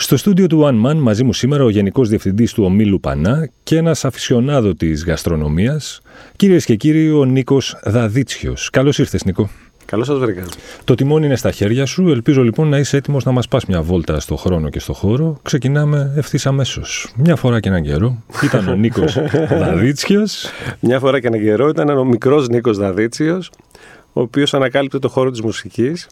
Στο στούντιο του One Man μαζί μου σήμερα ο Γενικός Διευθυντής του Ομίλου Πανά και ένας αφισιονάδο της γαστρονομίας, κυρίες και κύριοι, ο Νίκος Δαδίτσιος. Καλώς ήρθες, Νίκο. Καλώς σας βρήκα. Το τιμόνι είναι στα χέρια σου. Ελπίζω λοιπόν να είσαι έτοιμος να μας πας μια βόλτα στο χρόνο και στο χώρο. Ξεκινάμε ευθύς αμέσως. Μια φορά και έναν καιρό ήταν ο Νίκος Δαδίτσιος. Μια φορά και έναν καιρό ήταν ο μικρός Νίκος Δαδίτσιος, ο οποίος ανακάλυπτε το χώρο της μουσικής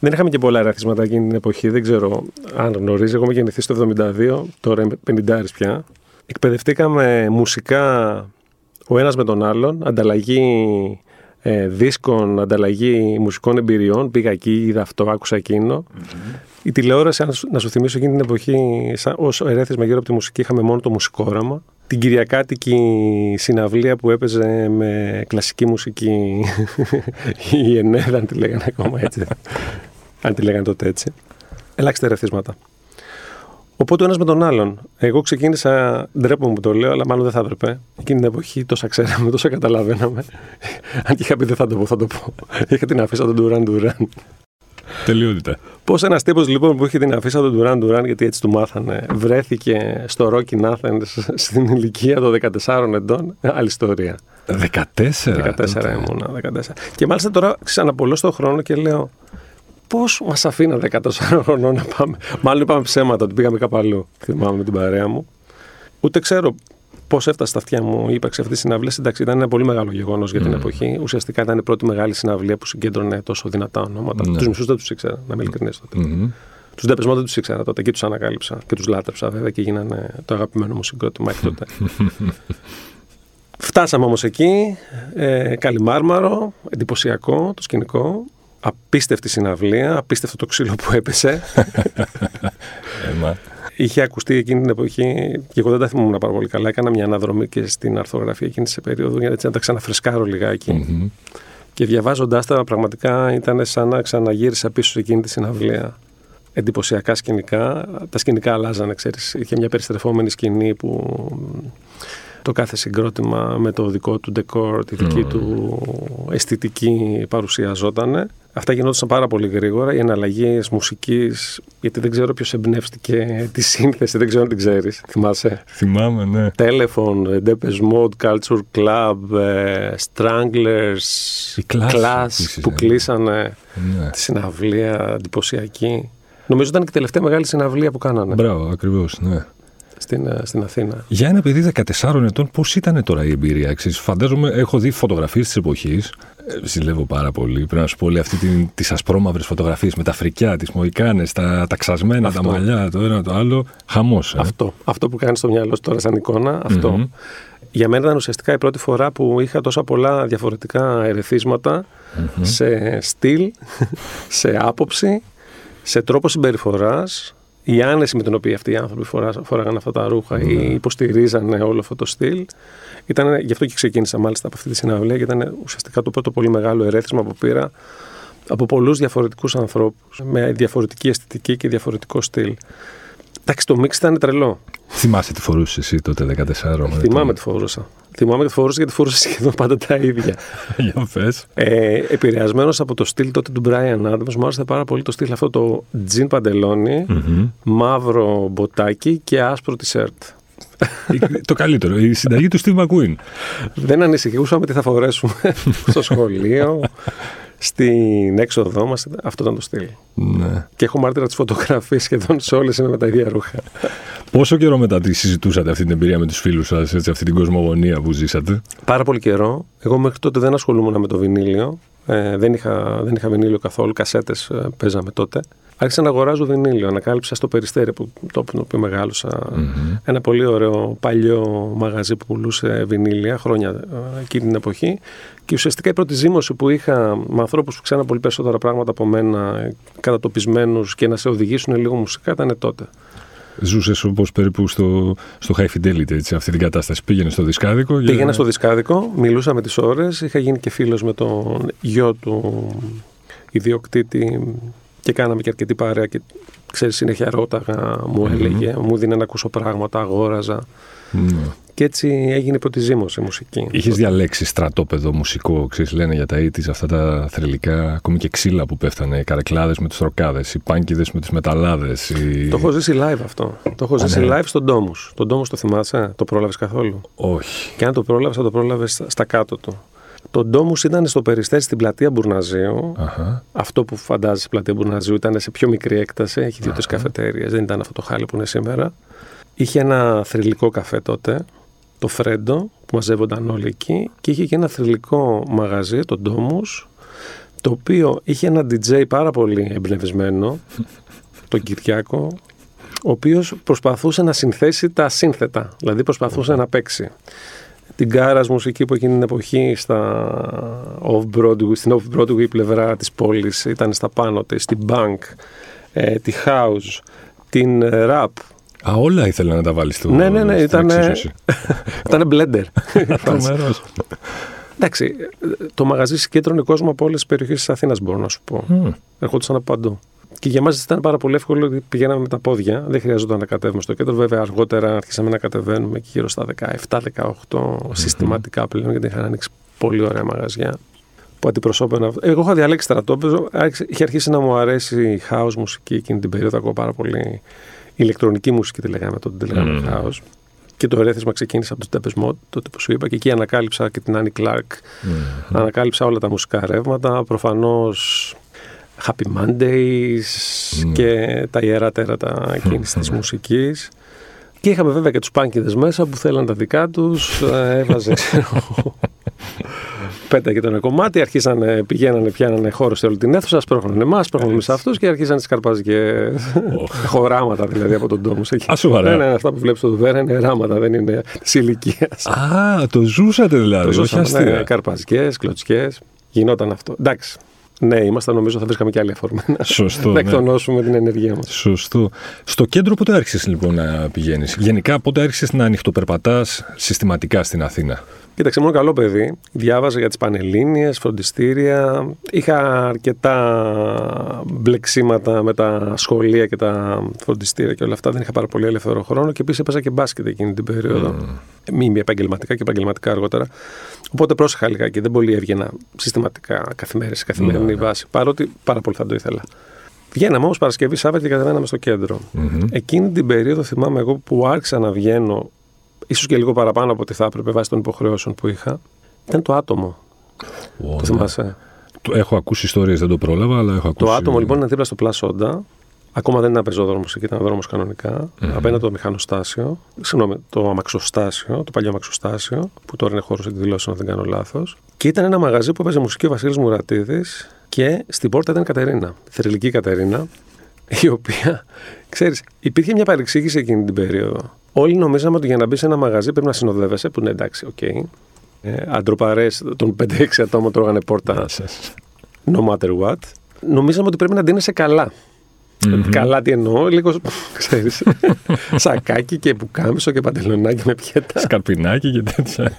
δεν είχαμε και πολλά εραθίσματα εκείνη την εποχή. Δεν ξέρω αν γνωρίζεις. Εγώ είμαι γεννηθεί το 72, τώρα είμαι 50 πια. Εκπαιδευτήκαμε μουσικά ο ένας με τον άλλον, ανταλλαγή ε, δίσκων, ανταλλαγή μουσικών εμπειριών. Πήγα εκεί, είδα αυτό, άκουσα Η τηλεόραση, να σου θυμίσω εκείνη την εποχή, ως ερέθισμα γύρω από τη μουσική, είχαμε μόνο το μουσικόραμα. Την Κυριακάτικη συναυλία που έπαιζε με κλασική μουσική η Ενέδα, αν τη λέγανε ακόμα έτσι αν τη λέγανε τότε έτσι. Ελάχιστα ερεθίσματα. Οπότε ο ένας με τον άλλον. Εγώ ξεκίνησα, ντρέπομαι που το λέω, αλλά μάλλον δεν θα έπρεπε. Εκείνη την εποχή τόσα ξέραμε, τόσα καταλαβαίναμε. Αν και είχα πει δεν θα το πω, θα το πω. Είχα την αφήσα τον Ντουράν Ντουράν. Τελείωτητα. Πώς ένας τύπος λοιπόν που είχε την αφήσα τον Ντουράν Ντουράν, γιατί έτσι του μάθανε, βρέθηκε στο Ρόκι Νάθεν στην ηλικία των 14 ετών. Άλλη ιστορία. 14. 14 ήμουνα. 14. Και μάλιστα τώρα ξαναπολώ στον χρόνο και λέω, πώς μας αφήναν 14 χρονών να πάμε; Μάλλον είπαμε ψέματα ότι πήγαμε κάπου αλλού. Θυμάμαι με την παρέα μου. Ούτε ξέρω πώς έφτασε στα αυτιά μου η ύπαρξη αυτής της συναυλίας. Εντάξει, ήταν ένα πολύ μεγάλο γεγονός για την εποχή. Ουσιαστικά ήταν η πρώτη μεγάλη συναυλία που συγκέντρωνε τόσο δυνατά ονόματα. Mm. Τους μισούς δεν τους ήξερα, να είμαι ειλικρινής τότε. Mm-hmm. Τους Ντέπεσμό δεν τους ήξερα τότε και τους ανακάλυψα και τους λάτρεψα βέβαια και γίνανε το αγαπημένο μου συγκρότημα εκ τότε. Φτάσαμε όμως εκεί, ε, Καλιμάρμαρο, εντυπωσιακό το σκηνικό απίστευτη συναυλία, απίστευτο το ξύλο που έπεσε. Είχε ακουστεί εκείνη την εποχή, και εγώ δεν τα θυμόμουν πάρα πολύ καλά. Έκανα μια αναδρομή και στην αρθογραφία εκείνη τη περίοδου, για να τα ξαναφρεσκάρω λιγάκι. Και διαβάζοντάς τα, πραγματικά ήταν σαν να ξαναγύρισα πίσω σε εκείνη τη συναυλία. Εντυπωσιακά σκηνικά. Τα σκηνικά αλλάζανε, ξέρεις. Είχε μια περιστρεφόμενη σκηνή που το κάθε συγκρότημα με το δικό του ντεκόρ, τη δική του αισθητική παρουσιαζόταν. Αυτά γινόντουσαν πάρα πολύ γρήγορα. Οι εναλλαγές μουσικής, γιατί δεν ξέρω ποιος εμπνεύστηκε τη σύνθεση, δεν ξέρω αν την ξέρεις. Θυμάσαι; Θυμάμαι, ναι. Telephone, Depes Mode, Culture Club, ε, Stranglers, Class, που κλείσανε ναι. τη συναυλία εντυπωσιακή. Νομίζω ήταν και η τελευταία μεγάλη συναυλία που κάνανε. Μπράβο, ακριβώς, ναι στην, ε, στην Αθήνα. Για ένα παιδί 14 ετών, πώς ήταν τώρα η εμπειρία, εξής. Φαντάζομαι, έχω δει φωτογραφίες της εποχής. Ε, ζηλεύω πάρα πολύ. Πρέπει να σου πω όλη αυτή τις ασπρόμαυρες φωτογραφίες με τα φρικιά, τις μοϊκάνες, τα, τα ξασμένα, αυτό. τα μαλλιά, το ένα το άλλο. Χαμός. Ε. Αυτό. Αυτό που κάνεις στο μυαλό σου τώρα σαν εικόνα, αυτό. Mm-hmm. Για μένα ήταν ουσιαστικά η πρώτη φορά που είχα τόσα πολλά διαφορετικά ερεθίσματα mm-hmm. σε στυλ, σε άποψη, σε τρόπο συμπεριφοράς η άνεση με την οποία αυτοί οι άνθρωποι φοράγαν αυτά τα ρούχα ή ναι. υποστηρίζανε όλο αυτό το στυλ. Ήταν, γι' αυτό και ξεκίνησα μάλιστα από αυτή τη συναυλία και ήταν ουσιαστικά το πρώτο πολύ μεγάλο ερέθισμα που πήρα από πολλούς διαφορετικούς ανθρώπους με διαφορετική αισθητική και διαφορετικό στυλ. Εντάξει, το μίξ ήταν τρελό. Θυμάσαι τι φορούσες εσύ τότε 14 Θυμάμαι τι φορούσα. Θυμάμαι ότι φορούσα γιατί φορούσα σχεδόν πάντα τα ίδια. Για πες. Ε, Επηρεασμένος από το στυλ τότε του Brian Adams, μου άρεσε πάρα πολύ το στυλ αυτό το τζιν παντελόνι, μαύρο μποτάκι και άσπρο τισέρτ. το καλύτερο, η συνταγή του Steve McQueen. Δεν ανησυχούσαμε τι θα φορέσουμε στο σχολείο στην έξοδό μας. Αυτό ήταν το στυλ. Ναι. Και έχω μάρτυρα τι φωτογραφίε σχεδόν σε όλες είναι με τα ίδια ρούχα. Πόσο καιρό μετά τη συζητούσατε αυτή την εμπειρία με τους φίλους σας, αυτή την κοσμογονία που ζήσατε; Πάρα πολύ καιρό. Εγώ μέχρι τότε δεν ασχολούμουν με το βινίλιο. Ε, δεν, είχα, δεν είχα βινίλιο καθόλου. Κασέτες ε, παίζαμε τότε. Άρχισα να αγοράζω βινίλιο. Ανακάλυψα στο Περιστέρι, που, το οποίο μεγαλωσα ένα πολύ ωραίο παλιό μαγαζί που πουλούσε βινίλια χρόνια ε, εκείνη την εποχή. Και ουσιαστικά η πρώτη ζήμωση που είχα με ανθρώπους που ξέραν πολύ περισσότερα πράγματα από μένα, κατατοπισμένους και να σε οδηγήσουν λίγο μουσικά ήταν τότε. Ζούσε όπως περίπου στο, στο high fidelity, έτσι, αυτή την κατάσταση. Πήγαινε στο δισκάδικο. Πήγαινα στο δισκάδικο, μιλούσα με τις ώρες. Είχα γίνει και φίλος με τον γιο του ιδιοκτήτη και κάναμε και αρκετή παρέα. Και ξέρεις, συνέχεια ρώταγα, μου έλεγε, μου δίνει να ακούσω πράγματα, αγόραζα. Mm. Και έτσι έγινε η πρώτη ζήμωση μουσική. Είχες διαλέξει στρατόπεδο μουσικό, ξέρεις, λένε για τα ήττη, αυτά τα θρελικά, ακόμη και ξύλα που πέφτανε, οι καρεκλάδες με του τροκάδε, οι πάνκιδες με του μεταλλάδες. Οι... Το έχω ζήσει live αυτό. Το έχω ζήσει ναι. live στον τόμο. Τον τόμο το θυμάσαι, το πρόλαβες καθόλου; Όχι. Και αν το πρόλαβες, θα το πρόλαβες στα κάτω του. Το ντόμου ήταν στο περιστέρι στην πλατεία Μπουρναζίου. Uh-huh. Αυτό που φαντάζεσαι πλατεία Μπουρναζίου ήταν σε πιο μικρή έκταση. Έχει δύο-τρει uh-huh. καφετέρειες. Δεν ήταν αυτό το χάλι που είναι σήμερα. Είχε ένα θρηλυκό καφέ τότε, το Φρέντο, που μαζεύονταν όλοι εκεί. Και είχε και ένα θρηλυκό μαγαζί, το ντόμου, το οποίο είχε ένα DJ πάρα πολύ εμπνευσμένο, τον Κυριάκο, ο οποίος προσπαθούσε να συνθέσει τα σύνθετα, δηλαδή προσπαθούσε να παίξει την κάρας μουσική που εκείνη την εποχή στα off-Broadway, στην off-Broadway πλευρά της πόλης ήταν στα πάνω της, την bank, ε, τη house, την ε, rap. Α, όλα ήθελα να τα βάλεις στο Ναι, ναι, ναι, ήταν, ήταν blender. Εντάξει, το μαγαζί συγκέντρωνε κόσμο από όλες τις περιοχές της Αθήνας, μπορώ να σου πω. Mm. Ερχόντουσαν από παντού. Και για μας ήταν πάρα πολύ εύκολο ότι πηγαίναμε με τα πόδια. Δεν χρειαζόταν να κατέβουμε στο κέντρο. Βέβαια, αργότερα αρχίσαμε να κατεβαίνουμε και γύρω στα 17-18 συστηματικά πλέον, γιατί είχαν ανοίξει πολύ ωραία μαγαζιά που αντιπροσώπαινα. Εγώ είχα διαλέξει στρατόπεδο. Είχε αρχίσει να μου αρέσει η house μουσική εκείνη την περίοδο. Ακούω πάρα πολύ ηλεκτρονική μουσική, τη λέγαμε τότε, τη λέγαμε mm. house. Και το ερέθισμα ξεκίνησε από το Tepes Mod, τότε που σου είπα, και εκεί ανακάλυψα και την Annie Clark. Mm-hmm. Ανακάλυψα όλα τα μουσικά ρεύματα. Προφανώς Happy Mondays mm. και τα ιερά τέρατα εκείνης της μουσικής. Και είχαμε βέβαια και τους πάνκιδες μέσα που θέλαν τα δικά τους. Ε, έβαζε. Πέταγε το ένα κομμάτι, αρχίσανε, πηγαίνανε, πιάνανε χώρο σε όλη την αίθουσα, σπρώχνανε εμάς, σπρώχνανε σε αυτούς και αρχίσανε τι και χωράματα δηλαδή από τον τόμο. Α, σοβαρά. Ναι, ναι, αυτά που βλέπεις στο Δουβέρα είναι ράματα, δεν είναι της ηλικίας. Α, το ζούσατε δηλαδή. Το ζούσαμε, ναι, καρπαζιέ, κλωτσιέ. Γινόταν αυτό. Εντάξει. Ναι, ήμασταν νομίζω θα βρίσκαμε και άλλη αφορμή. Σωστό. να ναι. εκτονώσουμε την ενεργεία μας. Σωστό. Στο κέντρο πότε άρχισες λοιπόν να πηγαίνεις; Γενικά, πότε άρχισες να ανοιχτοπερπατάς συστηματικά στην Αθήνα; Κοίταξε, ήμουν καλό παιδί. Διάβαζα για τις πανελίνε, φροντιστήρια. Είχα αρκετά μπλεξίματα με τα σχολεία και τα φροντιστήρια και όλα αυτά. Δεν είχα πάρα πολύ ελεύθερο χρόνο και επίσης έπαιζα και μπάσκετ εκείνη την περίοδο. Mm. Μη επαγγελματικά και επαγγελματικά αργότερα. Οπότε πρόσεχα λιγάκι. Δεν πολύ έβγαινα συστηματικά καθημερινή, σε καθημερινή mm. βάση. Παρότι πάρα πολύ θα το ήθελα. Βγαίναμε όμως Παρασκευή, Σάββατο και κατεβαίναμε στο κέντρο. Mm-hmm. Εκείνη την περίοδο θυμάμαι εγώ που άρχισα να βγαίνω ίσως και λίγο παραπάνω από ό,τι θα έπρεπε βάσει των υποχρεώσεων που είχα, ήταν το άτομο. Wow, το θυμάσαι; Έχω ακούσει ιστορίες, δεν το πρόλαβα, αλλά έχω ακούσει. Το άτομο λοιπόν ήταν δίπλα στο Πλάσοντα. Ακόμα δεν ήταν πεζόδρομος εκεί, ήταν δρόμος κανονικά. Mm-hmm. Απέναντι το μηχανοστάσιο. Συγγνώμη, το αμαξοστάσιο, το παλιό αμαξοστάσιο, που τώρα είναι χώρος εκδηλώσεων, αν δεν κάνω λάθος. Και ήταν ένα μαγαζί που έπαιζε μουσική ο Βασίλης Μουρατίδης και στην πόρτα ήταν η Κατερίνα. Θρηλυκή Κατερίνα, η οποία, ξέρεις, υπήρχε μια παρεξήγηση εκείνη την περίοδο. Όλοι νομίζαμε ότι για να μπεις σε ένα μαγαζί πρέπει να συνοδεύεσαι, που είναι εντάξει, OK. Okay. Ε, Αντροπαρέες των 5-6 ατόμων τρώγανε πόρτα. No matter what. Νομίζαμε ότι πρέπει να ντύνεσαι καλά. Mm-hmm. Καλά τι εννοώ, λίγος ξέρεις, σακάκι και πουκάμισο και παντελονάκι με πιέτα. Σκαρπινάκι και τέτοια.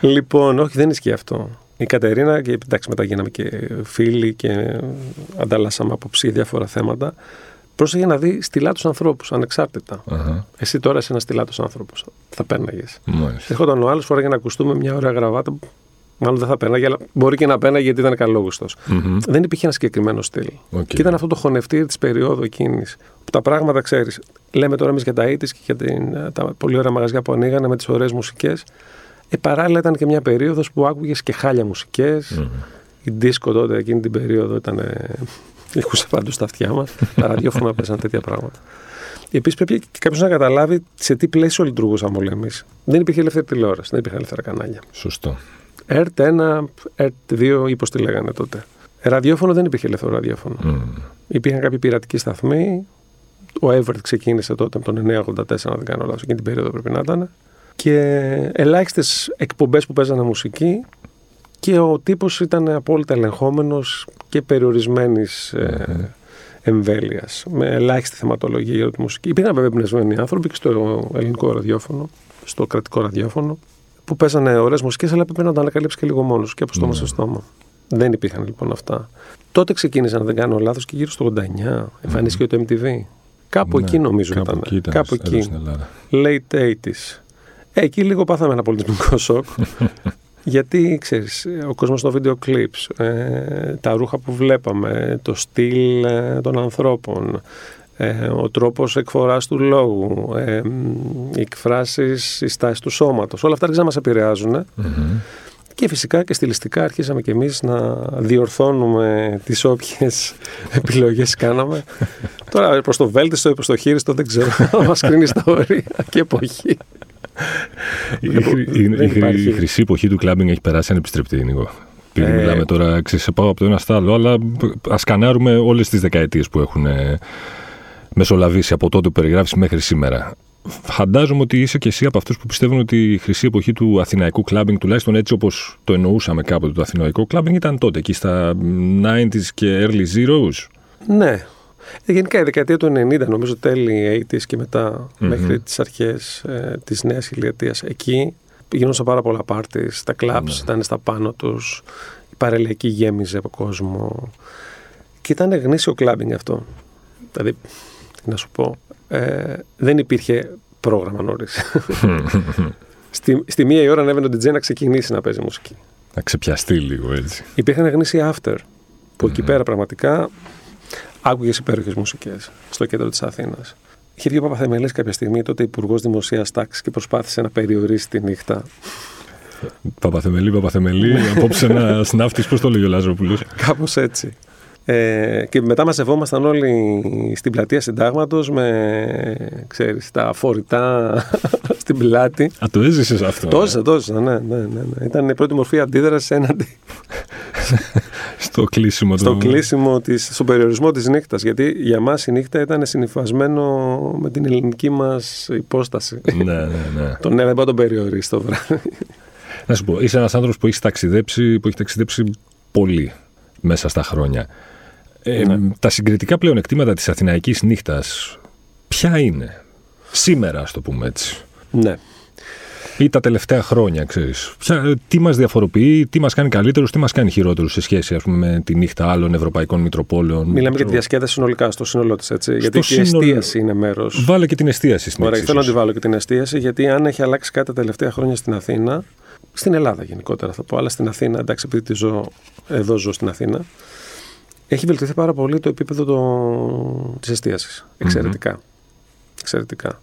λοιπόν, όχι δεν ισχύει αυτό. Η Κατερίνα, και εντάξει μετά γίναμε και φίλοι και ανταλλάσσαμε απόψη διάφορα θέματα. Πρόσεχε να δει στυλάτου ανθρώπους, ανεξάρτητα. Uh-huh. Εσύ τώρα είσαι ένας στυλάτος άνθρωπος. Θα πέρναγε. Έρχονταν ο άλλος, φοράγε να ακουστούμε μια ωραία γραβάτα. Μάλλον δεν θα πέρναγε, αλλά μπορεί και να πέρναγε γιατί ήταν καλόγουστος. Mm-hmm. Δεν υπήρχε ένα συγκεκριμένο στυλ. Okay. Και ήταν αυτό το χωνευτήρι της περίοδου εκείνης. Που τα πράγματα ξέρεις. Λέμε τώρα εμείς για τα ίτη και για την, τα πολύ ωραία μαγαζιά που ανοίγανε με τις ωραίες μουσικές. Ε, παράλληλα ήταν και μια περίοδος που άκουγες και χάλια μουσικές. Mm-hmm. Η δίσκο τότε εκείνη την περίοδο ήταν Είχουσα παντού στα αυτιά μας. τα ραδιόφωνα παίζαν τέτοια πράγματα. Επίσης πρέπει και κάποιος να καταλάβει σε τι πλαίσιο λειτουργούσαμε όλοι εμείς. Δεν υπήρχε ελεύθερη τηλεόραση, δεν υπήρχαν ελεύθερα κανάλια. Σωστό. ΕΡΤ 1, ΕΡΤ 2 ή πώ τη λέγανε τότε. Ραδιόφωνο δεν υπήρχε ελεύθερο ραδιόφωνο. Mm. Υπήρχαν κάποιοι πειρατικοί σταθμοί. Ο Everett ξεκίνησε τότε από τον 984, αν δεν κάνω λάθος, εκείνη την περίοδο πρέπει να ήταν. Και ελάχιστες εκπομπές που παίζανε μουσική και ο τύπος ήταν απόλυτα ελεγχόμενος και περιορισμένης ε, εμβέλειας, με ελάχιστη θεματολογία για τη μουσική. Υπήρχαν βέβαια εμπνευσμένοι άνθρωποι και στο ελληνικό ραδιόφωνο, στο κρατικό ραδιόφωνο, που παίζανε ωραίες μουσικές, αλλά έπρεπε να τα ανακαλύψει και λίγο μόνος και από στόμα ναι. σε στόμα. Δεν υπήρχαν λοιπόν αυτά. Τότε ξεκίνησαν, αν δεν κάνω λάθος, και γύρω στο 89 εμφανίστηκε το MTV. Κάπου ναι, εκεί νομίζω κάπου ήταν. Εκεί ήταν. Κάπου εκεί. Late 80s. Ε, εκεί λίγο πάθαμε ένα πολιτισμικό σοκ. Γιατί, ξέρεις, ο κόσμος των βίντεο clips, ε, τα ρούχα που βλέπαμε, το στυλ ε, των ανθρώπων, ε, ο τρόπος εκφοράς του λόγου, ε, οι εκφράσεις, οι στάσεις του σώματος, όλα αυτά άρχισαν να μας επηρεάζουν. Και φυσικά και στιλιστικά αρχίσαμε και εμείς να διορθώνουμε τις όποιες επιλογές κάναμε. Τώρα προς το βέλτιστο ή προς το χείριστο δεν ξέρω, μας κρίνει στα όρια και εποχή. Η, η, η, χρυσή εποχή του κλάμπινγκ έχει περάσει ανεπιστρεπτή, Νίκο. Ε, μιλάμε τώρα, ξέρεις, πάω από το ένα στο άλλο, αλλά ας κανάρουμε όλες τις δεκαετίες που έχουν μεσολαβήσει από τότε που περιγράφεις μέχρι σήμερα. Φαντάζομαι ότι είσαι και εσύ από αυτούς που πιστεύουν ότι η χρυσή εποχή του αθηναϊκού κλαμπινγκ, τουλάχιστον έτσι όπως το εννοούσαμε κάποτε το αθηναϊκό κλαμπινγκ, ήταν τότε, εκεί στα 90s και early zeros. Ναι. Ε, γενικά η δεκαετία του 90, νομίζω τέλη 80s και μετα μέχρι τις αρχές ε, της νέας χιλιετίας. Εκεί γινόντουσαν πάρα πολλά πάρτις, τα clubs ναι. ήταν στα πάνω τους, η παρελιακή γέμιζε από κόσμο. Και ήταν γνήσιο κλαμπινγκ αυτό. Δηλαδή, να σου πω, ε, δεν υπήρχε πρόγραμμα νωρίς. στη, στη μία η ώρα ανέβαινε ο DJ να ξεκινήσει να παίζει μουσική. Να ξεπιαστεί λίγο έτσι. Υπήρχαν γνήσια after, που εκεί πέρα πραγματικά άκουγες υπέροχες μουσικές στο κέντρο της Αθήνας. Είχε βγει ο Παπαθεμελή κάποια στιγμή, τότε υπουργός Δημοσίας Τάξης και προσπάθησε να περιορίσει τη νύχτα. Παπαθεμελή, Παπαθεμελή, ναι. απόψε ένα σνάφτη, πώς το λέγει ο Λάζοπουλο. Κάπως έτσι. Ε, και μετά μαζευόμασταν όλοι στην πλατεία συντάγματος με ξέρεις, τα φορητά στην πλάτη. Α, το έζησες αυτό. Το ε; έζησα, το έζησα, ναι, ναι, ναι, ναι. Ήταν η πρώτη μορφή αντίδρασης έναντι. στο κλείσιμο Στο κλείσιμο, της, στον περιορισμό της νύχτας. Γιατί για μας η νύχτα ήταν συνυφασμένο με την ελληνική μας υπόσταση. ναι, ναι, ναι. τον ναι, δεν τον περιορίσει το βράδυ. Να σου πω, είσαι ένας άνθρωπος που έχει ταξιδέψει, που έχει ταξιδέψει πολύ μέσα στα χρόνια. Ε, ναι. Τα συγκριτικά πλεονεκτήματα της Αθηναϊκής νύχτας ποια είναι; Σήμερα, ας το πούμε έτσι. Ναι. Ή τα τελευταία χρόνια, ξέρεις. Ποια, τι μας διαφοροποιεί, τι μας κάνει καλύτερους, τι μας κάνει χειρότερους σε σχέση ας πούμε, με τη νύχτα άλλων ευρωπαϊκών μητροπόλεων. Μιλάμε για τη διασκέδαση συνολικά, στο σύνολό της, έτσι. γιατί και η εστίαση είναι μέρος. Βάλε και την εστίαση στην Ωραία, θέλω να τη βάλω και την εστίαση, γιατί αν έχει αλλάξει κάτι τα τελευταία χρόνια στην Αθήνα, στην Ελλάδα γενικότερα θα πω, αλλά στην Αθήνα, εντάξει, επειδή τη ζω, εδώ ζω στην Αθήνα, έχει βελτιωθεί πάρα πολύ το επίπεδο το... της εστίασης. Εξαιρετικά. Εξαιρετικά.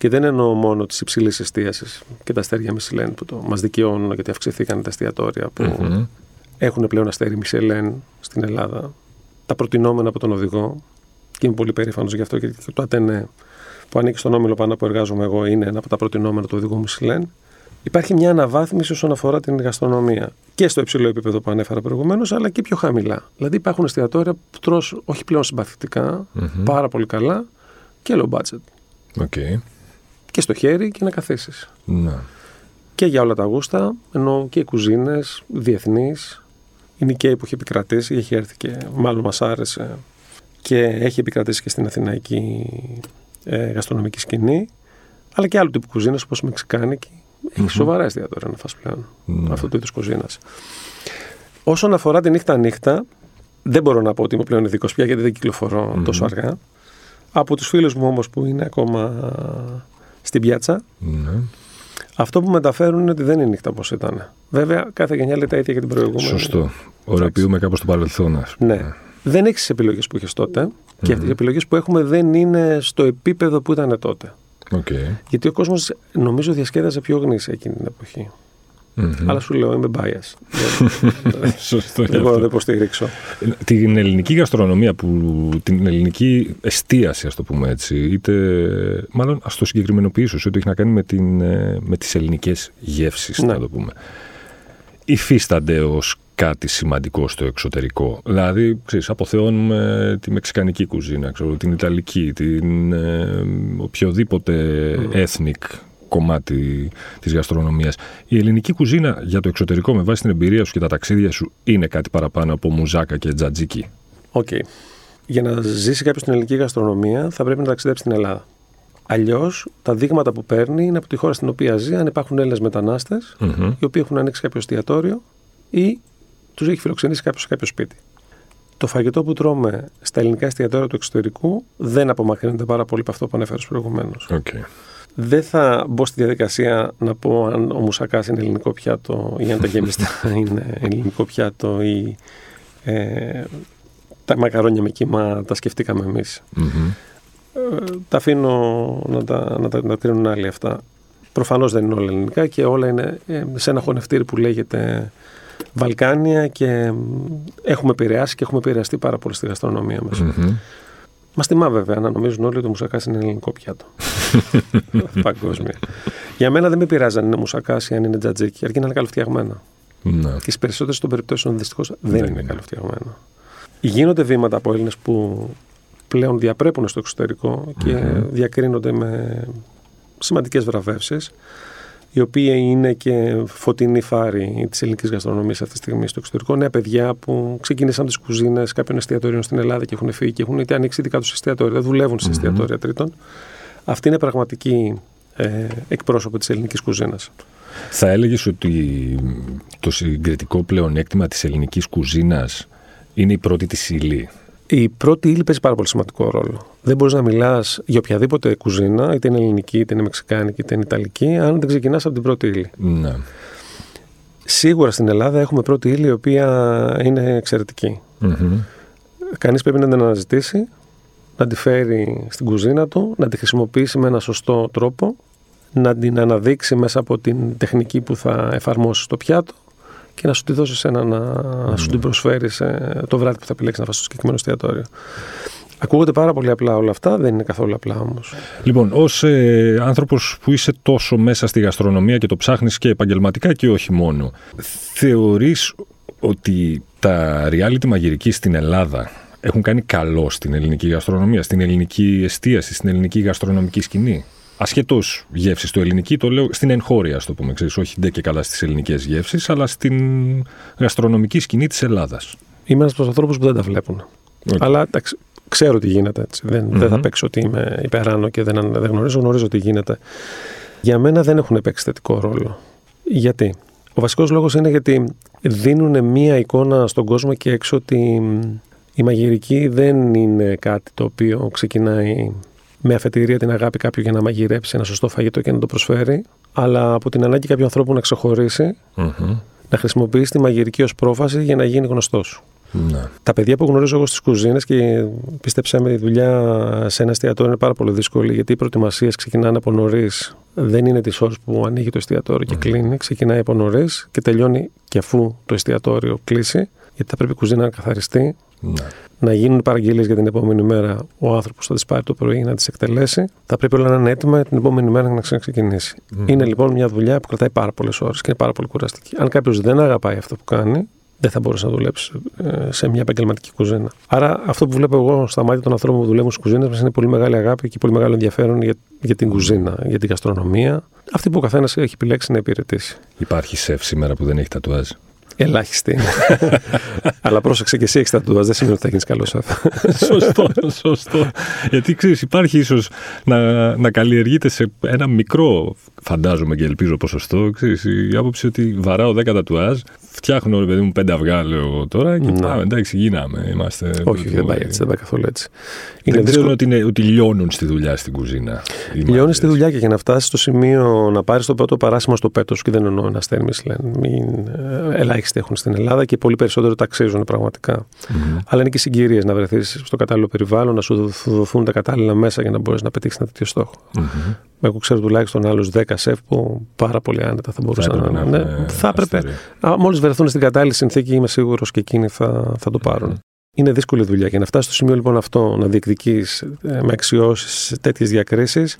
Και δεν εννοώ μόνο τη υψηλής εστίασης και τα αστέρια Μισελέν που το μας δικαιώνουν γιατί αυξηθήκαν τα εστιατόρια που mm-hmm. έχουν πλέον αστέρι Μισελέν στην Ελλάδα. Τα προτινόμενα από τον οδηγό. Και είμαι πολύ περήφανος γι' αυτό και το ΑΤΕΝΕ που ανήκει στον όμιλο πάνω που εργάζομαι εγώ είναι ένα από τα προτινόμενα του οδηγού Μισελέν υπάρχει μια αναβάθμιση όσον αφορά την γαστρονομία. Και στο υψηλό επίπεδο που ανέφερα προηγουμένως, αλλά και πιο χαμηλά. Δηλαδή υπάρχουν εστιατόρια που τρως όχι πλέον πάρα πολύ καλά και low budget. Okay. Και στο χέρι και να καθίσεις. Ναι. Και για όλα τα γούστα, ενώ και οι κουζίνες διεθνείς. Η Νικαίη που έχει επικρατήσει, έχει έρθει και μάλλον μας άρεσε και έχει επικρατήσει και στην αθηναϊκή ε, γαστρονομική σκηνή, αλλά και άλλου τύπου κουζίνες όπως μεξικάνικη έχει mm-hmm. σοβαρά εστιατόρια να φας πλέον mm-hmm. αυτού του είδους κουζίνα. Όσον αφορά τη νύχτα-νύχτα, δεν μπορώ να πω ότι είμαι πλέον ειδικός πια γιατί δεν κυκλοφορώ mm-hmm. τόσο αργά. Από τους φίλους μου όμως που είναι ακόμα στην πιάτσα, mm-hmm. αυτό που μεταφέρουν είναι ότι δεν είναι νύχτα όπως ήταν. Βέβαια, κάθε γενιά λέει τα ίδια για την προηγούμενη. Σωστό. Οροποιούμε κάπως το παρελθόν. Ναι. Δεν έχεις τις επιλογές που είχες τότε και αυτέ οι επιλογές που έχουμε δεν είναι στο επίπεδο που ήταν τότε. Okay. Γιατί ο κόσμος νομίζω διασκέδαζε πιο γνήσια εκείνη την εποχή. Mm-hmm. Αλλά σου λέω, είμαι bias. Σωστό. Δεν μπορώ να το υποστηρίξω. Την ελληνική γαστρονομία, που, την ελληνική εστίαση, ας το πούμε έτσι, είτε. Μάλλον ας το συγκεκριμενοποιήσω, ότι έχει να κάνει με, την, ε, με τις ελληνικές γεύσεις, ναι. να το πούμε. Υφίστανται ως κάτι σημαντικό στο εξωτερικό. Δηλαδή, ξέρεις, αποθεώνουμε τη μεξικανική κουζίνα, ξέρω, την ιταλική, την ε, οποιοδήποτε mm. ethnic κομμάτι της γαστρονομίας. Η ελληνική κουζίνα για το εξωτερικό με βάση την εμπειρία σου και τα ταξίδια σου είναι κάτι παραπάνω από μουζάκα και τζατζίκι. OK. Okay. για να ζήσει κάποιος στην ελληνική γαστρονομία θα πρέπει να ταξιδέψει στην Ελλάδα. Αλλιώς τα δείγματα που παίρνει είναι από τη χώρα στην οποία ζει, αν υπάρχουν Έλληνες μετανάστες, Μμμ. οι οποίοι έχουν ανοίξει κάποιο εστιατόριο ή τους έχει φιλοξενήσει κάποιος σε κάποιο σπίτι. Το φαγητό που τρώμε στα ελληνικά εστιατόρια του εξωτερικού δεν απομακρύνεται πάρα πολύ από αυτό που ανέφερες προηγουμένως. Οκ. Δεν θα μπω στη διαδικασία να πω αν ο μουσακάς είναι ελληνικό πιάτο ή αν τα γεμιστά είναι ελληνικό πιάτο ή ε, τα μακαρόνια με κύμα τα σκεφτήκαμε εμείς. Μμμ. Ε, τα αφήνω να τα, να τα, να τα κρίνουν άλλοι αυτά. Προφανώς δεν είναι όλα ελληνικά και όλα είναι ε, σε ένα χωνευτήρι που λέγεται Βαλκάνια και μ, έχουμε επηρεάσει και έχουμε επηρεαστεί πάρα πολύ στη γαστρονομία μας. Μμμ. Μα τιμά βέβαια να νομίζουν όλοι ότι ο μουσακάς είναι ελληνικό πιάτο. Παγκόσμια. Για μένα δεν με πειράζει αν είναι μουσακάς ή αν είναι τζατζίκι, αρκεί να είναι καλοφτιαγμένα. Ναι. Και στι περισσότερες των περιπτώσεων δυστυχώς δεν, Δεν είναι είναι. καλοφτιαγμένα. Γίνονται βήματα από Έλληνες που πλέον διαπρέπουν στο εξωτερικό και Μμμ. διακρίνονται με σημαντικές βραβεύσεις, οι οποίοι είναι και φωτεινή φάρη της ελληνικής γαστρονομίας αυτή τη στιγμή στο εξωτερικό. Νέα παιδιά που ξεκίνησαν τις κουζίνες κάποιων εστιατορίων στην Ελλάδα και έχουν φύγει και έχουν είτε ανοίξει δικά τους εστιατόρια, δεν δουλεύουν σε Μμμ. εστιατόρια τρίτων. Αυτή είναι πραγματική ε, εκπρόσωπο της ελληνικής κουζίνας. Θα έλεγες ότι το συγκριτικό πλεονέκτημα της ελληνικής κουζίνας είναι η πρώτη της ύλη; Η πρώτη ύλη παίζει πάρα πολύ σημαντικό ρόλο. Δεν μπορείς να μιλάς για οποιαδήποτε κουζίνα, είτε είναι ελληνική, είτε είναι μεξικάνικη, είτε είναι ιταλική, αν δεν ξεκινάς από την πρώτη ύλη. Ναι. Σίγουρα στην Ελλάδα έχουμε πρώτη ύλη η οποία είναι εξαιρετική. Μμμ. Κανείς πρέπει να την αναζητήσει, να τη φέρει στην κουζίνα του, να τη χρησιμοποιήσει με ένα σωστό τρόπο, να την αναδείξει μέσα από την τεχνική που θα εφαρμόσει στο πιάτο και να σου τη δώσεις ένα να, να σου την προσφέρεις σε- το βράδυ που θα επιλέξεις να φας στο συγκεκριμένο εστιατόριο. Ακούγονται πάρα πολύ απλά όλα αυτά, δεν είναι καθόλου απλά όμως. Λοιπόν, ως ε, άνθρωπος που είσαι τόσο μέσα στη γαστρονομία και το ψάχνεις και επαγγελματικά και όχι μόνο, θεωρείς ότι τα reality μαγειρική στην Ελλάδα έχουν κάνει καλό στην ελληνική γαστρονομία, στην ελληνική εστίαση, στην ελληνική γαστρονομική σκηνή; Ασχετός γεύσης το ελληνική, το λέω στην εγχώρια, ας το πούμε, ξέρεις, όχι ντε και καλά στις ελληνικές γεύσεις, αλλά στην γαστρονομική σκηνή της Ελλάδας. Είμαι ένας από τους ανθρώπους που δεν τα βλέπουν. Αλλά εντάξει, ξέρω τι γίνεται. Έτσι. Δεν, δεν θα Μμμ. παίξω ότι είμαι υπεράνω και δεν, δεν γνωρίζω, γνωρίζω τι γίνεται. Για μένα δεν έχουν παίξει θετικό ρόλο. Γιατί; Ο βασικός λόγος είναι γιατί δίνουν μία εικόνα στον κόσμο και έξω ότι η μαγειρική δεν είναι κάτι το οποίο ξεκινάει με αφετηρία την αγάπη κάποιου για να μαγειρέψει ένα σωστό φαγητό και να το προσφέρει, αλλά από την ανάγκη κάποιου ανθρώπου να ξεχωρίσει, Μμμ. να χρησιμοποιήσει τη μαγειρική ως πρόφαση για να γίνει γνωστός. Ναι. Τα παιδιά που γνωρίζω εγώ στις κουζίνες και πίστεψέ με, η δουλειά σε ένα εστιατόριο είναι πάρα πολύ δύσκολη γιατί οι προετοιμασίες ξεκινάνε από νωρίς. Δεν είναι τι ώρε που ανοίγει το εστιατόριο και κλείνει. Ξεκινάει από νωρίς και τελειώνει και αφού το εστιατόριο κλείσει. Γιατί θα πρέπει η κουζίνα να καθαριστεί, Ναι. να γίνουν παραγγελίες για την επόμενη μέρα. Ο άνθρωπος θα τις πάρει το πρωί να τις εκτελέσει. Θα πρέπει όλα να είναι έτοιμα την επόμενη μέρα να ξαναξεκινήσει. Μμμ. Είναι λοιπόν μια δουλειά που κρατάει πάρα πολλές ώρες και είναι πάρα πολύ κουραστική. Αν κάποιος δεν αγαπάει αυτό που κάνει, δεν θα μπορέσει να δουλέψει ε, σε μια επαγγελματική κουζίνα. Άρα, αυτό που βλέπω εγώ στα μάτια των ανθρώπων που δουλεύουν στις κουζίνες μας είναι πολύ μεγάλη αγάπη και πολύ μεγάλο ενδιαφέρον για, για την κουζίνα, για την γαστρονομία. Αυτή που ο καθένας έχει επιλέξει να υπηρετήσει. Υπάρχει σεφ σήμερα που δεν έχει τατουάζ; Ελάχιστη. Αλλά πρόσεξε και εσύ έχεις τα δεν σημαίνει ότι θα γίνεις καλός σεφ. σωστό, σωστό. Γιατί ξέρεις, υπάρχει ίσως να, να καλλιεργείται σε ένα μικρό, φαντάζομαι και ελπίζω ποσοστό, ξέρεις, η άποψη ότι βαράω 10 τατουάζ, φτιάχνω ρε παιδί μου πέντε αυγά, λέω εγώ τώρα και Ναι. πάμε, εντάξει, γίναμε. Είμαστε, όχι, δεν πάει έτσι, δεν πάει καθόλου έτσι. Είναι Είναι δεν ξέρω δύσκολο. ότι, είναι, ότι λιώνουν στη δουλειά στην κουζίνα. οι Λιώνεις μάγκες. τη δουλειά και για να φτάσεις στο σημείο να πάρεις το πρώτο παράσημο στο πέτος και δεν εννοώ ένα στέρμι λένε. Μην, ε, ελάχιστοι έχουν στην Ελλάδα και πολύ περισσότερο τα αξίζουν πραγματικά. Μμμ. Αλλά είναι και συγκυρίες να βρεθείς στο κατάλληλο περιβάλλον, να σου δοθ- δοθούν τα κατάλληλα μέσα για να μπορεί να πετύχεις ένα τέτοιο στόχο. Μμμ. Εγώ ξέρω τουλάχιστον άλλους 10 σεφ που πάρα πολύ άνετα θα μπορούσαν έπρεπε να. να ναι, έχουν θα έπρεπε. αστέρι. Μόλις βρεθούν στην κατάλληλη συνθήκη, είμαι σίγουρος και εκείνοι θα, θα το πάρουν. Μμμ. Είναι δύσκολη δουλειά και να φτάσει στο σημείο λοιπόν αυτό να διεκδικείς με αξιώσεις τέτοιες διακρίσεις.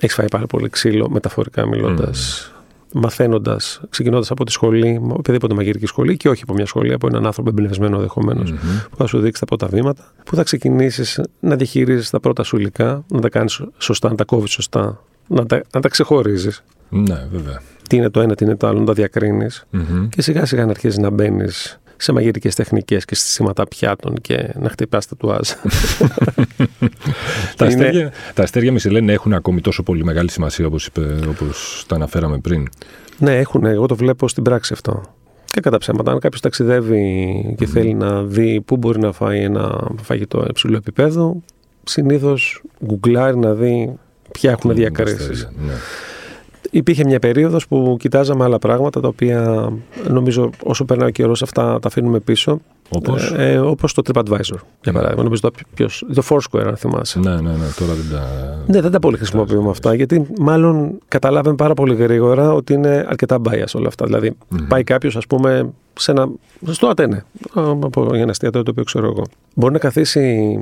Έχεις φάει πάρα πολύ ξύλο, μεταφορικά μιλώντας, μαθαίνοντας, ξεκινώντας από τη σχολή, οποιαδήποτε μαγειρική σχολή και όχι από μια σχολή, από έναν άνθρωπο εμπνευσμένο ενδεχομένως, Μμμ. που θα σου δείξει τα πρώτα βήματα, που θα ξεκινήσεις να διαχειρίζεσαι τα πρώτα σου υλικά, να τα κάνεις σωστά, να τα κόβεις σωστά, να τα, να τα ξεχωρίζεις. Ναι, βέβαια. Τι είναι το ένα, τι είναι το άλλο, να τα διακρίνεις Μμμ. και σιγά σιγά να αρχίζεις να μπαίνεις σε μαγειρικές τεχνικές και στήματα πιάτων και να χτυπάς τα τουάζ. τα, αστέρια, τα αστέρια Μισελέν έχουν ακόμη τόσο πολύ μεγάλη σημασία όπως, είπε, όπως τα αναφέραμε πριν. Ναι, έχουν. Εγώ το βλέπω στην πράξη αυτό. Και κατά ψέματα, αν κάποιος ταξιδεύει και θέλει να δει πού μπορεί να φάει ένα φαγητό υψηλού επίπεδου, συνήθως γκουγκλάρει να δει ποια έχουν διακρίσεις. Ναι. Υπήρχε μια περίοδος που κοιτάζαμε άλλα πράγματα τα οποία νομίζω όσο περνάει ο καιρός αυτά τα αφήνουμε πίσω. Όπως; Ε, όπως το TripAdvisor, για παράδειγμα. Νομίζω το, ποιος, το Foursquare, αν θυμάσαι. Ναι, ναι, ναι, τώρα δεν τα. Ναι, δεν τα πολύ χρησιμοποιούμε αυτά, γιατί μάλλον καταλάβαμε πάρα πολύ γρήγορα ότι είναι αρκετά bias όλα αυτά. Δηλαδή, mm-hmm. πάει κάποιος, ας πούμε, σε ένα. στο Ατένε, από ένα εστιατόριο το οποίο ξέρω εγώ. Μπορεί να καθίσει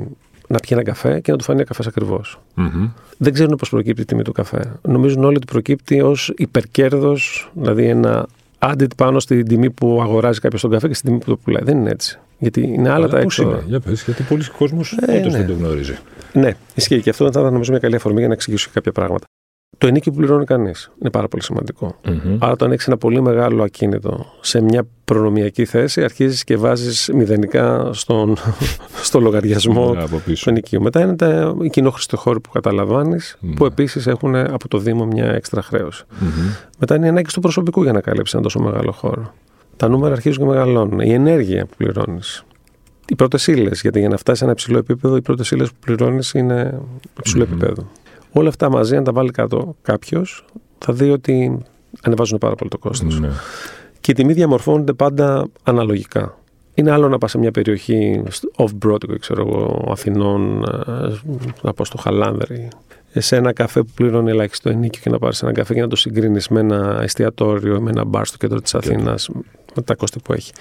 να πιει ένα καφέ και να του φανεί ένα καφές ακριβώς. Mm-hmm. Δεν ξέρουν πώς προκύπτει η τιμή του καφέ. Νομίζουν όλοι ότι προκύπτει ως υπερκέρδος, δηλαδή ένα added πάνω στην τιμή που αγοράζει κάποιος τον καφέ και στην τιμή που το πουλάει. Δεν είναι έτσι. Γιατί είναι άλλα τα έξω. Είναι, για πες, γιατί πολλοί κόσμοι ε, ναι. δεν το γνωρίζει. Ναι, ισχύει και αυτό θα ήταν νομίζω μια καλή αφορμή για να εξηγήσω κάποια πράγματα. Το ενίκιο που πληρώνει κανείς είναι πάρα πολύ σημαντικό. Mm-hmm. Άρα, όταν έχεις ένα πολύ μεγάλο ακίνητο σε μια προνομιακή θέση, αρχίζεις και βάζεις μηδενικά στον, στο λογαριασμό του ενοικίου. Μετά είναι τα, οι κοινόχρηστοι χώροι που καταλαβαίνει, mm-hmm. που επίσης έχουν από το Δήμο μια έξτρα χρέωση. Mm-hmm. Μετά είναι η ανάγκη του προσωπικού για να καλύψει ένα τόσο μεγάλο χώρο. Τα νούμερα αρχίζουν και μεγαλώνουν. Η ενέργεια που πληρώνεις. Οι πρώτες ύλες, γιατί για να φτάσει σε ένα υψηλό επίπεδο, οι πρώτες ύλες που πληρώνεις είναι υψηλό mm-hmm. επίπεδο. Όλα αυτά μαζί, αν τα βάλει κάτω κάποιος, θα δει ότι ανεβάζουν πάρα πολύ το κόστος. Ναι. Και η τιμή διαμορφώνεται πάντα αναλογικά. Είναι άλλο να πας σε μια περιοχή off-Broadway, ξέρω εγώ, Αθηνών, ε, να πάω στο Χαλάνδρη, σε ένα καφέ που πληρώνει ελάχιστο ενίκιο και να πάρεις ένα καφέ και να το συγκρίνεις με ένα εστιατόριο, με ένα μπαρ στο κέντρο της Αθήνας, με τα κόστη που έχει.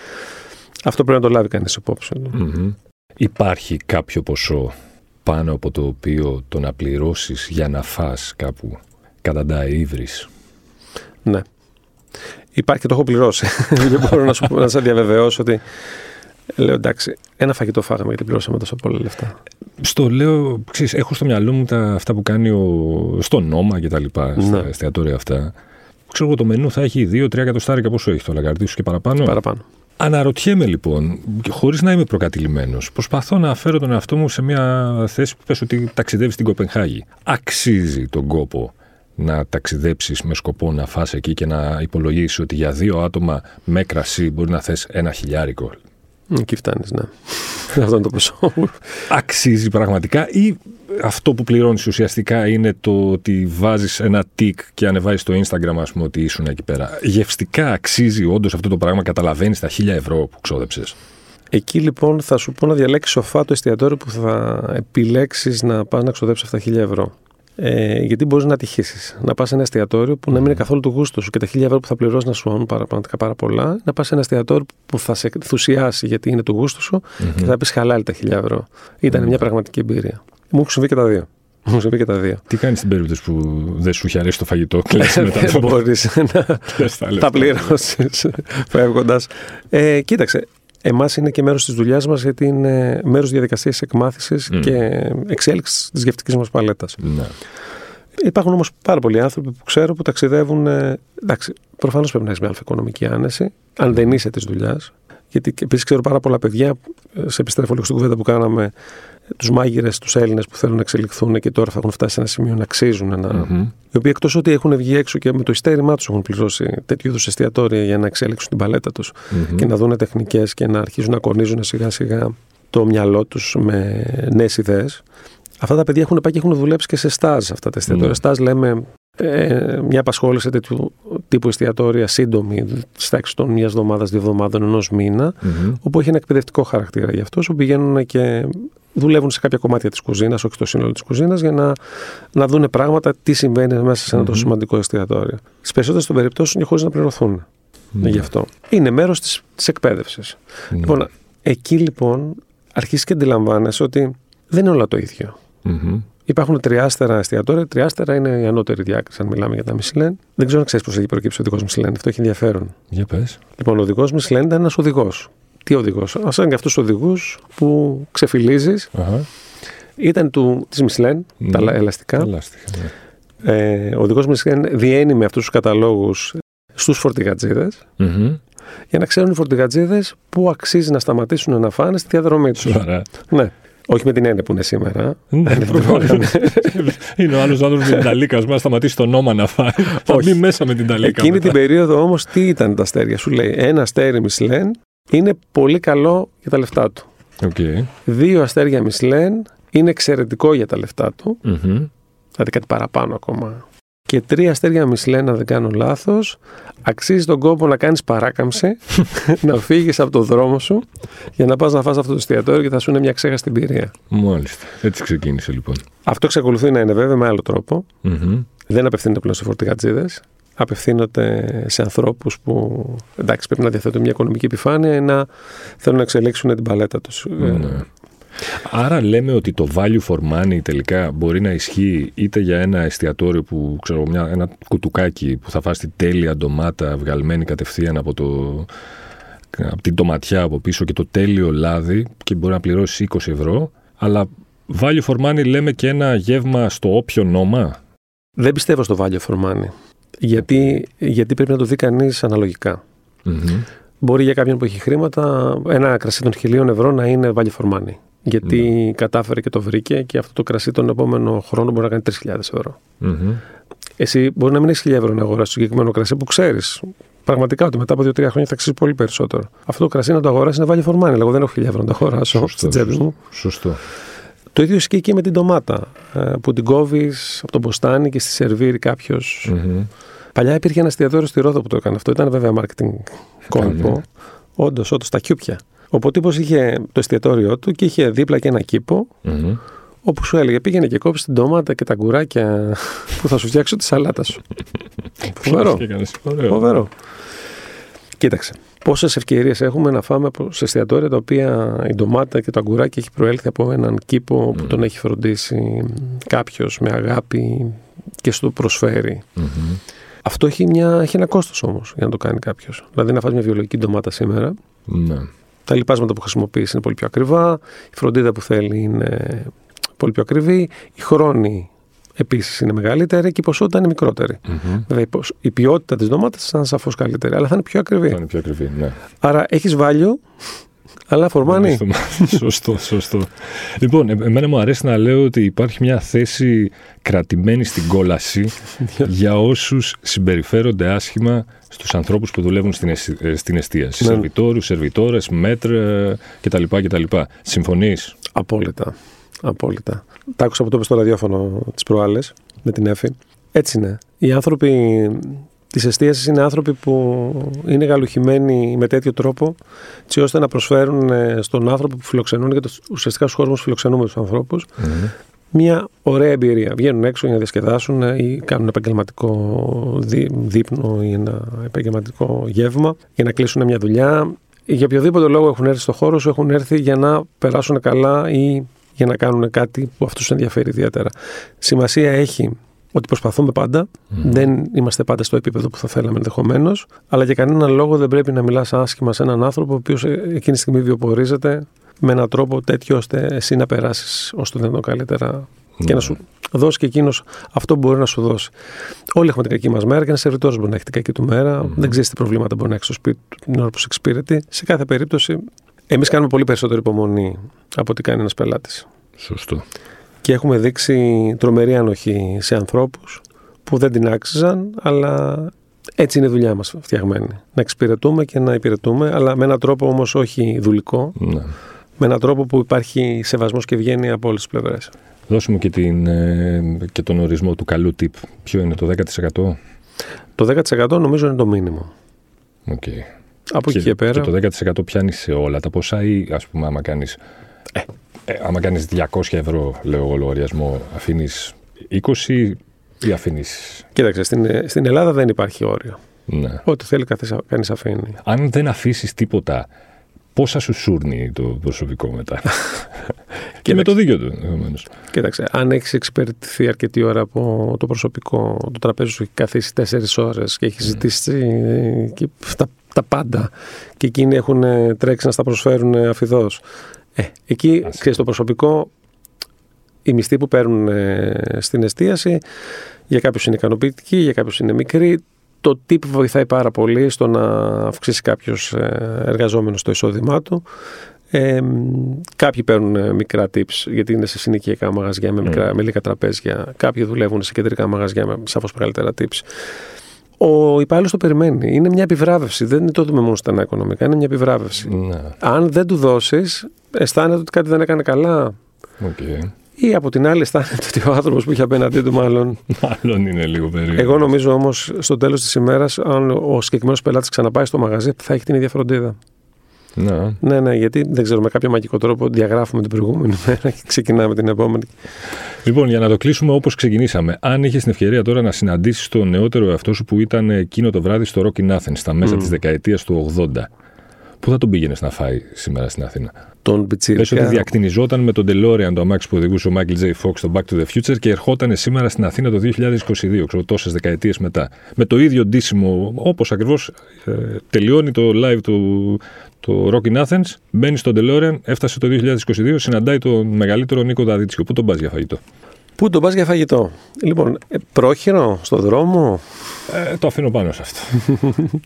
Αυτό πρέπει να το λάβει κανείς υπόψη. Υπάρχει κάποιο ποσό πάνω από το οποίο το να πληρώσεις για να φας κάπου καταντάει ύβρις. Ναι. Υπάρχει και το έχω πληρώσει. Δεν μπορώ να, σου, να σε διαβεβαιώσω ότι λέω εντάξει, ένα φαγητό φάγαμε γιατί πληρώσαμε τόσο πολλά λεφτά. Στο λέω, ξέρεις, έχω στο μυαλό μου τα, αυτά που κάνει ο, στο νόμα και τα λοιπά, ναι. στα εστιατόρια αυτά. Ξέρω εγώ το μενού θα έχει 2-3 εκατοστάρια πόσο έχει το λαγκαρτί σου και παραπάνω; Παραπάνω. Αναρωτιέμαι λοιπόν, χωρίς να είμαι προκατηλημένος, προσπαθώ να φέρω τον εαυτό μου σε μια θέση που πες ότι ταξιδεύεις στην Κοπενχάγη. Αξίζει τον κόπο να ταξιδέψεις με σκοπό να φας εκεί και να υπολογίσεις ότι για δύο άτομα με κρασί μπορεί να θες ένα χιλιάρικο. Εκεί φτάνεις, ναι. Αυτό είναι το ποσό. Αξίζει πραγματικά ή αυτό που πληρώνεις ουσιαστικά είναι το ότι βάζεις ένα τικ και ανεβάζεις στο Instagram, ας πούμε, ότι ήσουν εκεί πέρα. Γευστικά αξίζει όντως αυτό το πράγμα, καταλαβαίνεις τα χίλια ευρώ που ξόδεψες. Εκεί λοιπόν θα σου πω να διαλέξεις σοφά το εστιατόριο που θα επιλέξεις να πας να ξοδέψεις αυτά τα χίλια ευρώ. Ε, γιατί μπορείς να τυχήσεις. Να πας σε ένα εστιατόριο που να μην είναι καθόλου του γούστου σου και τα χίλια ευρώ που θα πληρώσεις να σου πάρα, πραγματικά πάρα πολλά. Να πας σε ένα εστιατόριο που θα σε ενθουσιάσει γιατί είναι του γούστου σου mm-hmm. και θα πεις χαλάλη τα χίλια ευρώ. Ήταν μια πραγματική εμπειρία. Μου έχουν συμβεί και τα δύο. Μου έχουν συμβεί και τα δύο. Τι κάνει στην περίπτωση που δεν σου έχει αρέσει το φαγητό, Δεν μπορείς να τα πληρώσεις φεύγοντας. Ε, κοίταξε, Εμάς είναι και μέρος της δουλειάς μας γιατί είναι μέρος διαδικασίας εκμάθησης mm. και εξέλιξης της γευτικής μας παλέτας. Ναι. Υπάρχουν όμως πάρα πολλοί άνθρωποι που ξέρω που ταξιδεύουν. Ε, εντάξει, προφανώς πρέπει να έχεις μια οικονομική άνεση, αν δεν είσαι της δουλειάς. Γιατί επίσης ξέρω πάρα πολλά παιδιά, ε, σε επιστρέφω λίγο στην κουβέντα που κάναμε, τους μάγειρες, τους Έλληνες που θέλουν να εξελιχθούν και τώρα θα έχουν φτάσει σε ένα σημείο να αξίζουν. Να... Mm-hmm. Οι οποίοι εκτός ότι έχουν βγει έξω και με το ειστέρημά τους έχουν πληρώσει τέτοιου είδους εστιατόρια για να εξέλιξουν την παλέτα τους mm-hmm. και να δουν τεχνικές και να αρχίσουν να κονίζουν σιγά σιγά το μυαλό τους με νέες ιδέες. Αυτά τα παιδιά έχουν πάει και έχουν δουλέψει και σε στάζ αυτά τα εστιατόρια. Mm. Στάζ λέμε ε, μια απασχόληση τέτοιου τύπου εστιατόρια σύντομη, στα έξω των μιας εβδομάδας, δύο εβδομάδων, ενός μήνα, mm-hmm. όπου έχει ένα εκπαιδευτικό χαρακτήρα για αυτούς, που πηγαίνουν και δουλεύουν σε κάποια κομμάτια της κουζίνας, όχι στο σύνολο της κουζίνας, για να, να δουν πράγματα, τι συμβαίνει μέσα σε ένα τόσο σημαντικό εστιατόριο. Στις περισσότερες των περιπτώσεων και χωρίς να πληρωθούν. Mm-hmm. Γι' αυτό. Είναι μέρος της εκπαίδευσης. Mm-hmm. Λοιπόν, εκεί λοιπόν αρχίζει και αντιλαμβάνεσαι ότι δεν είναι όλα το ίδιο. Mm-hmm. Υπάρχουν τριάστερα εστιατόρια. Τριάστερα είναι η ανώτερη διάκριση, αν μιλάμε για τα Μισλέν. Δεν ξέρω αν ξέρεις πώς έχει προκύψει ο οδηγός Μισλέν. Αυτό έχει ενδιαφέρον. Για πες. Λοιπόν, ο οδηγός Μισλέν ήταν ένας οδηγός. Τι οδηγός, ας είναι και αυτούς τους οδηγούς που ξεφυλίζεις. Uh-huh. Ήταν του, της Μισλέν, mm. τα ελαστικά. ελαστικά ναι. ε, ο οδηγός Μισλέν διένει με αυτούς τους καταλόγους στους φορτηγατζίδες. Mm-hmm. για να ξέρουν οι φορτηγατζίδες πού αξίζει να σταματήσουν να φάνε στη διαδρομή τους. Σοβαρά. Ναι. Όχι με την έννοια που είναι σήμερα. Ναι, είναι ο άλλος άνθρωπος με την ταλίκα. Μα σταματήσει το νόμα να φάει. Θα μπει μέσα με την ταλίκα. Εκείνη μετά. την περίοδο όμως τι ήταν τα αστέρια. Σου λέει ένα αστέρι Μισλέν είναι πολύ καλό για τα λεφτά του. Okay. Δύο αστέρια Μισλέν είναι εξαιρετικό για τα λεφτά του. Mm-hmm. Δηλαδή κάτι παραπάνω ακόμα. Και τρία αστέρια Μισλέν, αν δεν κάνω λάθος, αξίζει τον κόπο να κάνεις παράκαμψη, να φύγεις από το δρόμο σου για να πας να φας αυτό το εστιατόριο και θα σου είναι μια ξέχαστη εμπειρία. Μάλιστα. Έτσι ξεκίνησε λοιπόν. Αυτό εξακολουθεί να είναι βέβαια με άλλο τρόπο. Mm-hmm. Δεν απευθύνεται πλέον σε φορτηγατζίδες. Απευθύνονται σε ανθρώπους που εντάξει, πρέπει να διαθέτουν μια οικονομική επιφάνεια ή να θέλουν να εξελίξουν την παλέτα τους. Ναι. Άρα λέμε ότι το value for money τελικά μπορεί να ισχύει είτε για ένα εστιατόριο που ξέρω μια, ένα κουτουκάκι που θα φας τη τέλεια ντομάτα βγαλμένη κατευθείαν από, το, από την τοματιά από πίσω και το τέλειο λάδι και μπορεί να πληρώσει 20 ευρώ αλλά value for money λέμε και ένα γεύμα στο όποιο νόμα. Δεν πιστεύω στο value for money. Γιατί, γιατί πρέπει να το δει κανείς αναλογικά. Mm-hmm. Μπορεί για κάποιον που έχει χρήματα ένα κρασί των χιλίων ευρώ να είναι value for money. Γιατί Ναι. κατάφερε και το βρήκε και αυτό το κρασί τον επόμενο χρόνο μπορεί να κάνει 3.000 ευρώ. Mm-hmm. Εσύ μπορεί να μην έχεις 1.000 ευρώ να αγοράσεις το συγκεκριμένο κρασί που ξέρεις πραγματικά ότι μετά από 2-3 χρόνια θα αξίζει πολύ περισσότερο. Αυτό το κρασί να το αγοράσει είναι value for money. Εγώ δεν έχω 1.000 ευρώ να το αγοράσω Σωστό, στην τσέπη σωστό. μου. Σωστό. Το ίδιο ισχύει και με την ντομάτα ε, που την κόβεις από το μποστάνι και στη σερβίρει κάποιος. Mm-hmm. Παλιά υπήρχε ένα εστιατόριο στη Ρόδο που το έκανε αυτό. Ήταν βέβαια marketing κόλπο. ναι. Όντως, όντως, τα κιούπια. Ο τύπο είχε το εστιατόριό του και είχε δίπλα και ένα κήπο Mm-hmm. όπου σου έλεγε πήγαινε και κόψει την ντομάτα και τα γκουράκια που θα σου φτιάξω τη σαλάτα σου. Φοβερό. Και έκανες. Ωραίο. Φοβερό. Κοίταξε. Πόσες ευκαιρίες έχουμε να φάμε από- σε εστιατόρια τα οποία η ντομάτα και το αγκουράκι έχει προέλθει από έναν κήπο που Μμμ. τον έχει φροντίσει κάποιος με αγάπη και στο προσφέρει. Μμμ. Αυτό έχει, μια, έχει ένα κόστος όμως για να το κάνει κάποιος. Δηλαδή, να φας μια βιολογική ντομάτα σήμερα, Ναι. Τα λοιπάσματα που χρησιμοποιείς είναι πολύ πιο ακριβά, η φροντίδα που θέλει είναι πολύ πιο ακριβή, η χρόνη επίσης είναι μεγαλύτερη και η ποσότητα είναι μικρότερη. Μμμ. Βέβαια, η, ποσ- η ποιότητα της ντομάτας θα είναι σαφώς καλύτερη, αλλά θα είναι πιο ακριβή. Θα είναι πιο ακριβή, ναι. Άρα έχεις value, αλλά φορμάνει. Στο- σωστό, σωστό. Λοιπόν, ε- εμένα μου αρέσει να λέω ότι υπάρχει μια θέση κρατημένη στην κόλαση για όσους συμπεριφέρονται άσχημα στους ανθρώπους που δουλεύουν στην, εσ- ε, στην εστίαση. Ναι. Σερβιτόρους, σερβιτόρες, μέτρ ε, κτλ. κτλ. Συμφωνείς; Απόλυτα. Απόλυτα. Τα άκουσα που το είπε στο ραδιόφωνο τις προάλλες με την Εφη. Έτσι είναι. Οι άνθρωποι τη εστίαση είναι άνθρωποι που είναι γαλουχημένοι με τέτοιο τρόπο, έτσι ώστε να προσφέρουν ε, στον άνθρωπο που φιλοξενούν και τους- ουσιαστικά στους χώρους φιλοξενούμε τους ανθρώπους μια ωραία εμπειρία. Βγαίνουν έξω για να διασκεδάσουν ε, ή κάνουν επαγγελματικό δί- δείπνο ή ένα επαγγελματικό γεύμα για να κλείσουν μια δουλειά. Για οποιοδήποτε λόγο έχουν έρθει στο χώρο σου, έχουν έρθει για να περάσουν καλά ή για να κάνουν κάτι που αυτούς ενδιαφέρει ιδιαίτερα. Σημασία έχει ότι προσπαθούμε πάντα. Δεν είμαστε πάντα στο επίπεδο που θα θέλαμε ενδεχομένως, αλλά για κανέναν λόγο δεν πρέπει να μιλάς άσχημα σε έναν άνθρωπο ο οποίος εκείνη τη στιγμή βιοπορίζεται με έναν τρόπο τέτοιο ώστε εσύ να περάσεις ω το δυνατόν καλύτερα και να σου δώσει και εκείνος αυτό που μπορεί να σου δώσει. Όλοι έχουμε την κακή μας μέρα και ένας σερβιτόρος μπορεί να έχει την κακή του μέρα. Δεν ξέρεις τι προβλήματα μπορεί να έχει στο σπίτι του την ώρα που σε εξυπηρετεί. Σε κάθε περίπτωση, εμείς κάνουμε πολύ περισσότερη υπομονή από ό,τι κάνει ένας πελάτης. Σωστό. Και έχουμε δείξει τρομερή ανοχή σε ανθρώπους που δεν την άξιζαν, αλλά έτσι είναι η δουλειά μας φτιαγμένη. Να εξυπηρετούμε και να υπηρετούμε, αλλά με έναν τρόπο όμως όχι δουλικό, Ναι. με έναν τρόπο που υπάρχει σεβασμός και ευγένεια από όλες τις πλευρές. Δώσε μου και, την, ε, και τον ορισμό του καλού tip. Ποιο είναι το 10%? Το 10% νομίζω είναι το μίνιμουμ. Οκ. Από εκεί και πέρα. Και το 10% πιάνεις σε όλα τα ποσά ή ας πούμε άμα κάνεις, ε, άμα κάνεις 200 ευρώ λέω εγώ λογαριασμό αφήνεις 20 ή αφήνεις... Κοίταξε, στην, στην Ελλάδα δεν υπάρχει όριο. Ναι. Ό,τι θέλει κανείς αφήνει. Αν δεν αφήσεις τίποτα πόσα σου σούρνει το προσωπικό μετά; και με το δίκιο του ενδεχομένως. Κοίταξε, αν έχεις εξυπηρετηθεί αρκετή ώρα από το προσωπικό, το τραπέζι σου έχει καθίσει 4 ώρες και έχεις ζητήσει ε, και τα, τα πάντα και εκείνοι έχουν ε, τρέξει να στα προσφέρουν αφιδώς. Ε, εκεί, Ας. ξέρεις, το προσωπικό, οι μισθοί που παίρνουν ε, στην εστίαση, για κάποιους είναι ικανοποιητικοί, για κάποιους είναι μικροί. το tip βοηθάει πάρα πολύ στο να αυξήσει κάποιος εργαζόμενος το εισόδημά του. Ε, κάποιοι παίρνουν ε, μικρά tips γιατί είναι σε συνοικιακά μαγαζιά με, μικρά, mm. με λίγα τραπέζια. Κάποιοι δουλεύουν σε κεντρικά μαγαζιά με σαφώς μεγαλύτερα tips. Ο υπάλληλος το περιμένει. Είναι μια επιβράβευση. Δεν το δούμε μόνο στενά οικονομικά. Είναι μια επιβράβευση. Ναι. Αν δεν του δώσεις, αισθάνεται ότι κάτι δεν έκανε καλά. Okay. Ή από την άλλη, αισθάνεται ότι ο άνθρωπος που είχε απέναντί του, μάλλον. μάλλον είναι λίγο περίεργο. Εγώ νομίζω όμως στο τέλος της ημέρας, αν ο συγκεκριμένος πελάτης ξαναπάει στο μαγαζί, θα έχει την ίδια φροντίδα. Ναι. ναι, ναι, γιατί δεν ξέρω, με κάποιο μαγικό τρόπο διαγράφουμε την προηγούμενη μέρα και ξεκινάμε την επόμενη. Λοιπόν, για να το κλείσουμε όπως ξεκινήσαμε, αν είχες την ευκαιρία τώρα να συναντήσεις τον νεότερο εαυτό σου που ήταν εκείνο το βράδυ στο Rock in Athens, στα μέσα mm. της δεκαετίας του 80, Πού θα τον πήγαινες να φάει σήμερα στην Αθήνα; Τον Πιτσίρικα. Πες ότι διακτηνιζόταν με τον DeLorean το αμάξι που οδηγούσε ο Michael J. Fox στο Back to the Future και ερχόταν σήμερα στην Αθήνα το 2022, ξέρω τόσες δεκαετίες μετά. Με το ίδιο ντύσιμο, όπως ακριβώς ε, τελειώνει το live του το Rock in Athens, μπαίνει στο DeLorean, έφτασε το 2022, συναντάει τον μεγαλύτερο Νίκο Δαδίτσιο. Πού τον πας για φαγητό; Πού τον πας για φαγητό; Λοιπόν, ε, πρόχειρο, στο δρόμο; Ε, το αφήνω πάνω σε αυτό.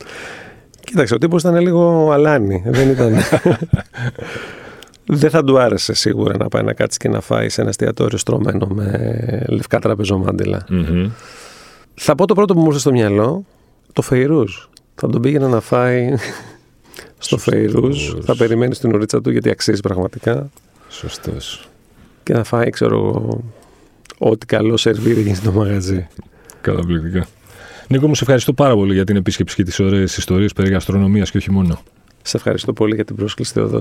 Κοίταξε, ο τύπος ήταν λίγο αλάνι. Δεν ήταν. Δεν θα του άρεσε σίγουρα να πάει να κάτσει και να φάει σε ένα εστιατόριο στρωμένο με λευκά Θα πω το πρώτο που μου ήρθε στο μυαλό, το Φεϊρούζ. Θα τον πήγαινα να φάει στο Φεϊρούζ. Θα περιμένεις την ουρίτσα του γιατί αξίζει πραγματικά. Σωστός. Και να φάει, ξέρω εγώ, ό,τι καλό σερβίρει γίνει στο μαγαζί. Καταπληκτικά. Νίκο, μου σε ευχαριστώ πάρα πολύ για την επίσκεψη και τις ωραίες ιστορίες περί γαστρονομία και όχι μόνο. Σε ευχαριστώ πολύ για την πρόσκληση, Θεοδό.